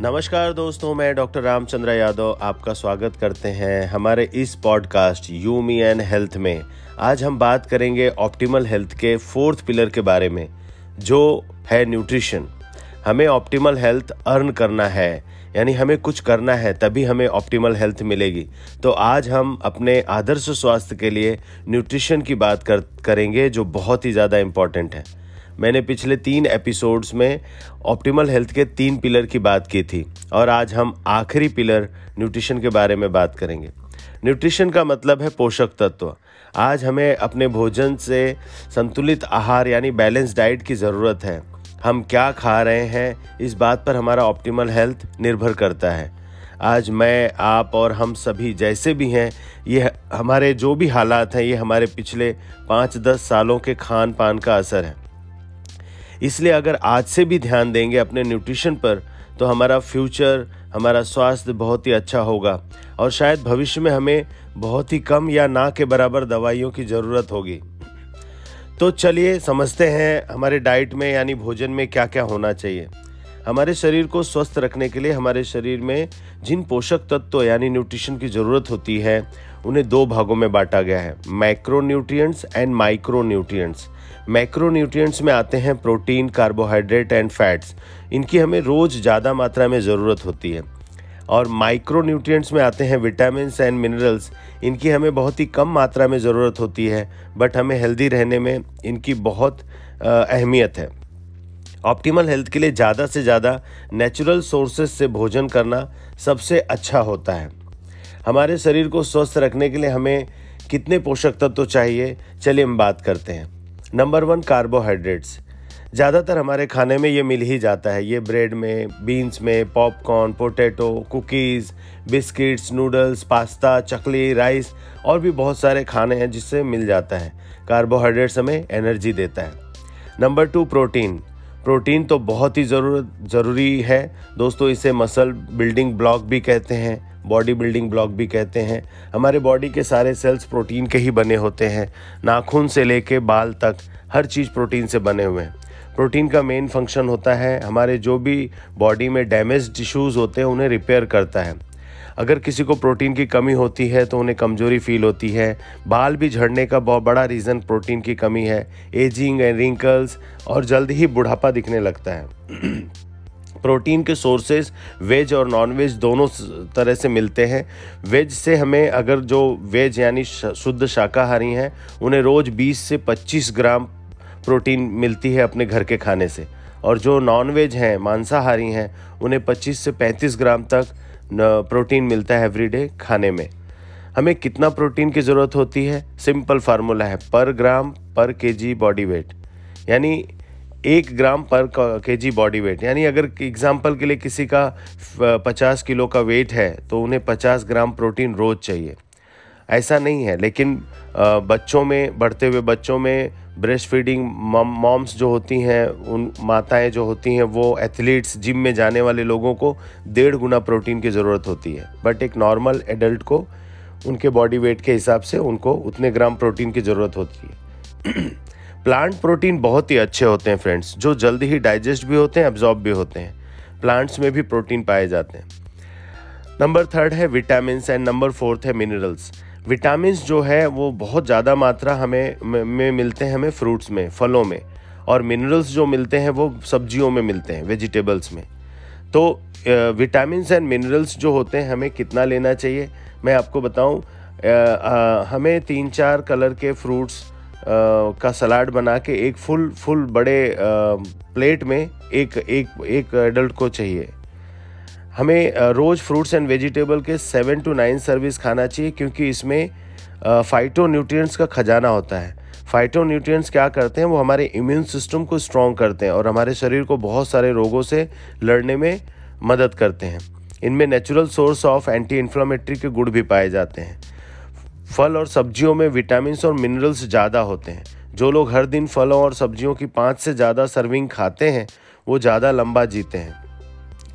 नमस्कार दोस्तों, मैं डॉक्टर रामचंद्र यादव आपका स्वागत करते हैं हमारे इस podcast you me and health में। आज हम बात करेंगे ऑप्टिमल हेल्थ के फोर्थ पिलर के बारे में, जो है न्यूट्रिशन। हमें ऑप्टिमल हेल्थ अर्न करना है, यानी हमें कुछ करना है, तभी हमें ऑप्टिमल हेल्थ मिलेगी। तो आज हम अपने आदर्श स्वास्थ्य के लिए न्यूट्रिशन की बात कर, करेंगे, जो बहुत ही ज़्यादा इंपॉर्टेंट है। मैंने पिछले तीन एपिसोड्स में ऑप्टिमल हेल्थ के तीन पिलर की बात की थी और आज हम आखिरी पिलर न्यूट्रिशन के बारे में बात करेंगे। न्यूट्रिशन का मतलब है पोषक तत्व। आज हमें अपने भोजन से संतुलित आहार यानी बैलेंस डाइट की ज़रूरत है। हम क्या खा रहे हैं, इस बात पर हमारा ऑप्टिमल हेल्थ निर्भर करता है। आज मैं, आप और हम सभी जैसे भी हैं ये हमारे जो भी हालात हैं, ये हमारे पिछले पाँच दस सालों के खान पान का असर है। इसलिए अगर आज से भी ध्यान देंगे अपने न्यूट्रिशन पर तो हमारा फ्यूचर हमारा स्वास्थ्य बहुत ही अच्छा होगा। और शायद भविष्य में हमें बहुत ही कम या ना के बराबर दवाइयों की ज़रूरत होगी। तो चलिए, समझते हैं हमारे डाइट में, यानी भोजन में क्या क्या होना चाहिए। हमारे शरीर को स्वस्थ रखने के लिए हमारे शरीर में जिन पोषक तत्व, यानी न्यूट्रिशन की ज़रूरत होती है, उन्हें दो भागों में बांटा गया है। Micro nutrients and micro nutrients macro nutrients में आते हैं प्रोटीन, कार्बोहाइड्रेट एंड फैट्स। इनकी हमें रोज़ ज़्यादा मात्रा में ज़रूरत होती है। और माइक्रो न्यूट्रिएंट्स में आते हैं विटामिन एंड मिनरल्स। इनकी हमें बहुत ही कम मात्रा में ज़रूरत होती है, बट हमें हेल्दी रहने में इनकी बहुत अहमियत है। ऑप्टिमल हेल्थ के लिए ज़्यादा से ज़्यादा नेचुरल सोर्सेज से भोजन करना सबसे अच्छा होता है। हमारे शरीर को स्वस्थ रखने के लिए हमें कितने पोषक तत्व तो चाहिए? चलिए हम बात करते हैं। नंबर वन कार्बोहाइड्रेट्स ज़्यादातर हमारे खाने में ये मिल ही जाता है। ये ब्रेड में बीन्स में popcorn potato cookies biscuits noodles pasta चकली राइस और भी बहुत सारे खाने हैं जिससे मिल जाता है। कार्बोहाइड्रेट्स हमें एनर्जी देता है। नंबर टू प्रोटीन प्रोटीन तो बहुत ही ज़रूरत ज़रूरी है। दोस्तों, इसे मसल बिल्डिंग ब्लॉक भी कहते हैं, बॉडी बिल्डिंग ब्लॉक भी कहते हैं। हमारे बॉडी के सारे सेल्स प्रोटीन के ही बने होते हैं। नाखून से लेके बाल तक हर चीज़ प्रोटीन से बने हुए हैं। प्रोटीन का मेन फ़ंक्शन होता है, हमारे जो भी बॉडी में डैमेज टिश्यूज़ होते हैं, उन्हें रिपेयर करता है। अगर किसी को प्रोटीन की कमी होती है तो उन्हें कमज़ोरी फील होती है। बाल भी झड़ने का बहुत बड़ा रीज़न प्रोटीन की कमी है। एजिंग एंड रिंकल्स और जल्द ही बुढ़ापा दिखने लगता है। प्रोटीन के सोर्सेज वेज और नॉन वेज दोनों तरह से मिलते हैं। वेज से हमें अगर जो वेज यानी शुद्ध शाकाहारी हैं, उन्हें रोज़ 20 से 25 ग्राम प्रोटीन मिलती है अपने घर के खाने से। और जो नॉन वेज हैं, मांसाहारी हैं, उन्हें 25 से 35 ग्राम तक प्रोटीन मिलता है एवरीडे खाने में। हमें कितना प्रोटीन की ज़रूरत होती है? सिंपल फार्मूला है पर ग्राम पर केजी बॉडी वेट यानी एक ग्राम पर के जी बॉडी वेट यानी अगर एग्ज़ाम्पल के लिए किसी का पचास किलो का वेट है तो उन्हें पचास ग्राम प्रोटीन रोज़ चाहिए। ऐसा नहीं है, लेकिन बच्चों में, बढ़ते हुए बच्चों में ब्रेस्ट फीडिंग मॉम्स जो होती हैं, उन माताएँ जो होती हैं, वो एथलीट्स जिम में जाने वाले लोगों को डेढ़ गुना प्रोटीन की ज़रूरत होती है। बट एक नॉर्मल एडल्ट को, उनके बॉडी वेट के हिसाब से उनको उतने ग्राम प्रोटीन की ज़रूरत होती है। प्लांट प्रोटीन बहुत ही अच्छे होते हैं फ्रेंड्स जो जल्दी ही डाइजेस्ट भी होते हैं एब्जॉर्ब भी होते हैं। प्लांट्स में भी प्रोटीन पाए जाते हैं। नंबर थर्ड है विटामिन एंड नंबर फोर्थ है मिनरल्स विटामिन जो है, वो बहुत ज़्यादा मात्रा हमें, में मिलते हैं हमें फ्रूट्स में, फलों में। और मिनरल्स जो मिलते हैं, वो सब्जियों में मिलते हैं, वेजिटेबल्स में। तो विटामिन एंड मिनरल्स जो होते हैं, हमें कितना लेना चाहिए? मैं आपको बताऊँ हमें तीन चार कलर के फ्रूट्स का सलाद बना के एक फुल फुल बड़े प्लेट में एक एक एक एडल्ट को चाहिए। हमें रोज़ फ्रूट्स एंड वेजिटेबल के सेवन टू नाइन सर्विस खाना चाहिए, क्योंकि इसमें फाइटो न्यूट्रिएंट्स का खजाना होता है। फाइटो न्यूट्रिएंट्स क्या करते हैं? वो हमारे इम्यून सिस्टम को स्ट्रॉन्ग करते हैं और हमारे शरीर को बहुत सारे रोगों से लड़ने में मदद करते हैं। इनमें natural source of anti inflammatory के गुड़ भी पाए जाते हैं। फल और सब्जियों में विटामिन और मिनरल्स ज़्यादा होते हैं। जो लोग हर दिन फलों और सब्जियों की पाँच से ज़्यादा सर्विंग खाते हैं, वो ज़्यादा लंबा जीते हैं।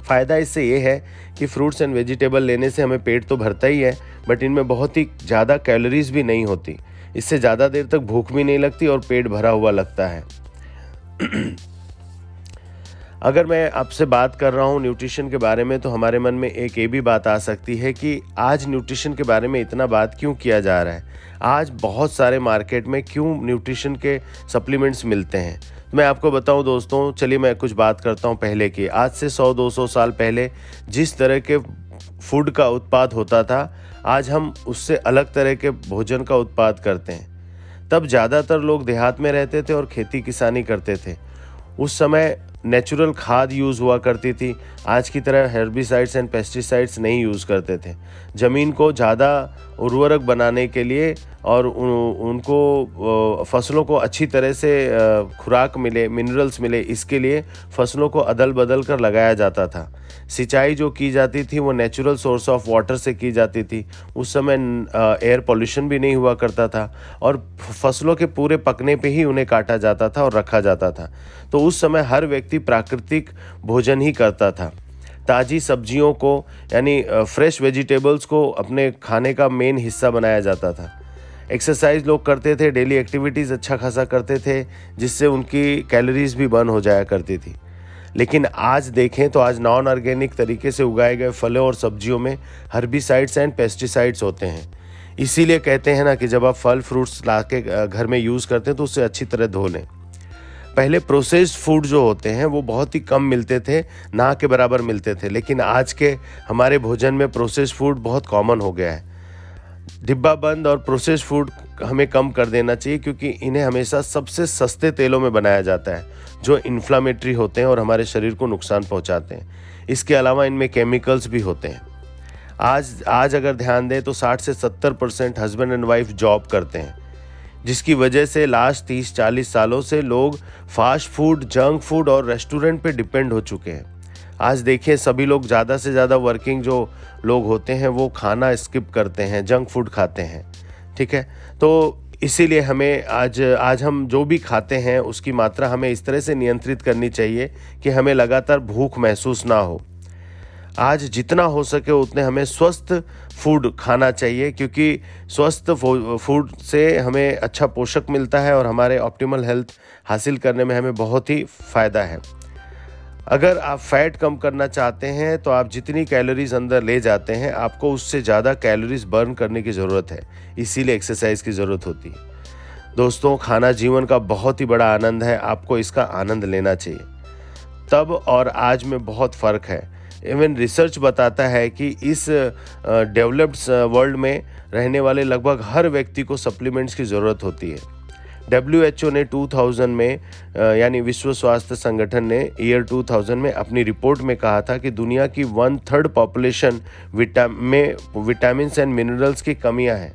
फ़ायदा इससे ये है कि फ्रूट्स एंड वेजिटेबल लेने से हमें पेट तो भरता ही है बट इनमें बहुत ही ज़्यादा कैलोरीज भी नहीं होती। इससे ज़्यादा देर तक भूख भी नहीं लगती और पेट भरा हुआ लगता है। अगर मैं आपसे बात कर रहा हूँ न्यूट्रिशन के बारे में तो हमारे मन में एक ये भी बात आ सकती है कि आज न्यूट्रिशन के बारे में इतना बात क्यों किया जा रहा है? आज बहुत सारे मार्केट में क्यों न्यूट्रिशन के सप्लीमेंट्स मिलते हैं? तो मैं आपको बताऊँ दोस्तों, चलिए मैं कुछ बात करता हूँ पहले की। आज से 100-200 साल पहले जिस तरह के फ़ूड का उत्पाद होता था, आज हम उससे अलग तरह के भोजन का उत्पाद करते हैं। तब ज़्यादातर लोग देहात में रहते थे और खेती किसानी करते थे। उस समय नेचुरल खाद यूज़ हुआ करती थी। आज की तरह हर्बिसाइड्स एंड पेस्टिसाइड्स नहीं यूज़ करते थे। ज़मीन को ज़्यादा उर्वरक बनाने के लिए और उन, उनको फ़सलों को अच्छी तरह से खुराक मिले मिनरल्स मिले इसके लिए फ़सलों को अदल बदल कर लगाया जाता था। सिंचाई जो की जाती थी वो नेचुरल सोर्स ऑफ़ वाटर से की जाती थी। उस समय एयर पोल्यूशन भी नहीं हुआ करता था और फ़सलों के पूरे पकने पे ही उन्हें काटा जाता था और रखा जाता था। तो उस समय हर व्यक्ति प्राकृतिक भोजन ही करता था। ताज़ी सब्जियों को यानी फ्रेश वेजिटेबल्स को अपने खाने का मेन हिस्सा बनाया जाता था। एक्सरसाइज लोग करते थे डेली एक्टिविटीज़ अच्छा खासा करते थे, जिससे उनकी कैलोरीज भी बर्न हो जाया करती थी। लेकिन आज देखें तो आज नॉन ऑर्गेनिक तरीके से उगाए गए फलों और सब्जियों में हर्बिसाइड्स एंड पेस्टिसाइड्स होते हैं। इसीलिए कहते हैं ना कि जब आप फल फ्रूट्स ला के घर में यूज़ करते हैं तो उससे अच्छी तरह धो लें। पहले प्रोसेस्ड फ़ूड जो होते हैं, वो बहुत ही कम मिलते थे, ना के बराबर मिलते थे। लेकिन आज के हमारे भोजन में प्रोसेस्ड फ़ूड बहुत कॉमन हो गया है। डिब्बा बंद और प्रोसेस्ड फ़ूड हमें कम कर देना चाहिए क्योंकि इन्हें हमेशा सबसे सस्ते तेलों में बनाया जाता है, जो इन्फ्लामेटरी होते हैं और हमारे शरीर को नुकसान पहुंचाते हैं। इसके अलावा इनमें केमिकल्स भी होते हैं। आज आज अगर ध्यान दें तो 60 से 70 percent husband and wife job करते हैं, जिसकी वजह से लास्ट 30-40 सालों से लोग फास्ट फ़ूड जंक फ़ूड और रेस्टोरेंट पे डिपेंड हो चुके हैं। आज देखिए, सभी लोग ज़्यादा से ज़्यादा वर्किंग जो लोग होते हैं, वो खाना स्किप करते हैं जंक फ़ूड खाते हैं, ठीक है? तो इसीलिए हमें आज आज हम जो भी खाते हैं, उसकी मात्रा हमें इस तरह से नियंत्रित करनी चाहिए कि हमें लगातार भूख महसूस ना हो। आज जितना हो सके उतने हमें स्वस्थ फ़ूड खाना चाहिए, क्योंकि स्वस्थ फ़ूड से हमें अच्छा पोषक मिलता है और हमारे ऑप्टिमल हेल्थ हासिल करने में हमें बहुत ही फ़ायदा है। अगर आप फैट कम करना चाहते हैं तो आप जितनी कैलोरीज अंदर ले जाते हैं, आपको उससे ज़्यादा कैलोरीज बर्न करने की ज़रूरत है। इसीलिए एक्सरसाइज की ज़रूरत होती है। दोस्तों, खाना जीवन का बहुत ही बड़ा आनंद है। आपको इसका आनंद लेना चाहिए। तब और आज में बहुत फ़र्क है। इवन रिसर्च बताता है कि इस डेवलप्ड वर्ल्ड में रहने वाले लगभग हर व्यक्ति को सप्लीमेंट्स की ज़रूरत होती है। डब्ल्यू एच ओ ने 2000 में यानी विश्व स्वास्थ्य संगठन ने ईयर 2000 में अपनी रिपोर्ट में कहा था कि दुनिया की वन थर्ड पॉपुलेशन विटा में विटामिन एंड मिनरल्स की कमियाँ हैं।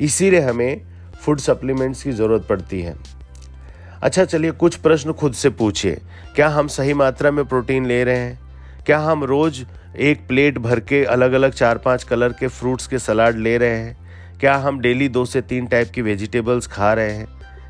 इसीलिए हमें फ़ूड सप्लीमेंट्स की ज़रूरत पड़ती है। अच्छा चलिए कुछ प्रश्न खुद से पूछिए। क्या हम सही मात्रा में प्रोटीन ले रहे हैं? क्या हम रोज़ एक प्लेट भर के अलग अलग चार पाँच कलर के फ्रूट्स के सलाद ले रहे हैं? क्या हम डेली दो से तीन टाइप की वेजिटेबल्स खा रहे हैं?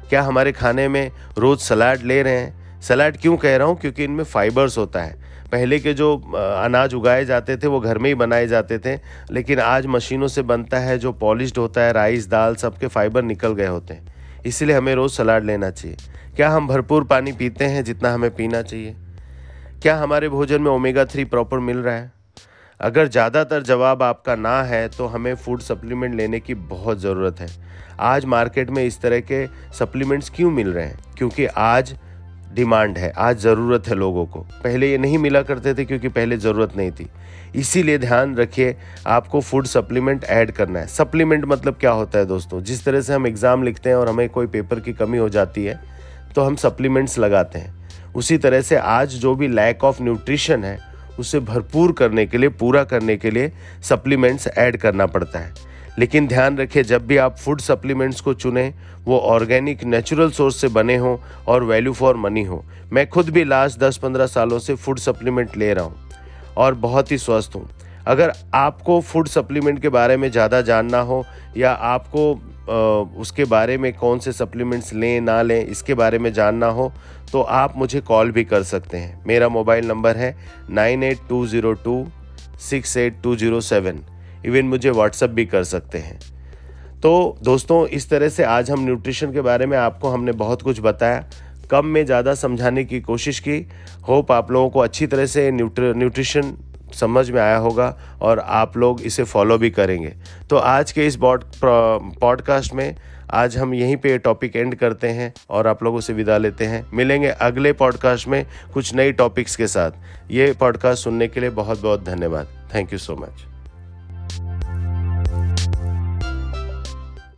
क्या हमारे खाने में रोज़ सलाद ले रहे हैं? सलाद क्यों कह रहा हूँ? क्योंकि इनमें फाइबर्स होता है। पहले के जो अनाज उगाए जाते थे, वो घर में ही बनाए जाते थे, लेकिन आज मशीनों से बनता है, जो पॉलिश्ड होता है राइस दाल, सबके फाइबर निकल गए होते हैं। इसलिए हमें रोज़ सलाद लेना चाहिए। क्या हम भरपूर पानी पीते हैं जितना हमें पीना चाहिए? क्या हमारे भोजन में ओमेगा थ्री प्रॉपर मिल रहा है? अगर ज़्यादातर जवाब आपका ना है तो हमें फ़ूड सप्लीमेंट लेने की बहुत ज़रूरत है। आज मार्केट में इस तरह के सप्लीमेंट्स क्यों मिल रहे हैं? क्योंकि आज डिमांड है, आज ज़रूरत है लोगों को। पहले ये नहीं मिला करते थे क्योंकि पहले ज़रूरत नहीं थी। इसीलिए ध्यान रखिए, आपको फ़ूड सप्लीमेंट ऐड करना है। सप्लीमेंट मतलब क्या होता है दोस्तों? जिस तरह से हम एग्ज़ाम लिखते हैं और हमें कोई पेपर की कमी हो जाती है तो हम सप्लीमेंट्स लगाते हैं। उसी तरह से आज जो भी लैक ऑफ़ न्यूट्रिशन है उसे भरपूर करने के लिए, पूरा करने के लिए सप्लीमेंट्स ऐड करना पड़ता है। लेकिन ध्यान रखें, जब भी आप फ़ूड सप्लीमेंट्स को चुनें, वो ऑर्गेनिक नेचुरल सोर्स से बने हों और वैल्यू फॉर मनी हो। मैं खुद भी लास्ट 10-15 सालों से फ़ूड सप्लीमेंट ले रहा हूँ और बहुत ही स्वस्थ हूँ। अगर आपको फ़ूड सप्लीमेंट के बारे में ज़्यादा जानना हो, या आपको उसके बारे में कौन से सप्लीमेंट्स लें, ना लें, इसके बारे में जानना हो तो आप मुझे कॉल भी कर सकते हैं। मेरा मोबाइल नंबर है nine eight two zero two six eight two zero seven. Even मुझे व्हाट्सअप भी कर सकते हैं। तो दोस्तों, इस तरह से आज हम न्यूट्रिशन के बारे में आपको हमने बहुत कुछ बताया। कम में ज़्यादा समझाने की कोशिश की। होप आप लोगों को अच्छी तरह से न्यूट्र न्यूट्रिशन समझ में आया होगा और आप लोग इसे फॉलो भी करेंगे। तो आज के इस पॉडकास्ट में आज हम यहीं पे टॉपिक एंड करते हैं और आप लोगों से विदा लेते हैं। मिलेंगे अगले पॉडकास्ट में कुछ नई टॉपिक्स के साथ। ये पॉडकास्ट सुनने के लिए बहुत बहुत धन्यवाद। Thank you so much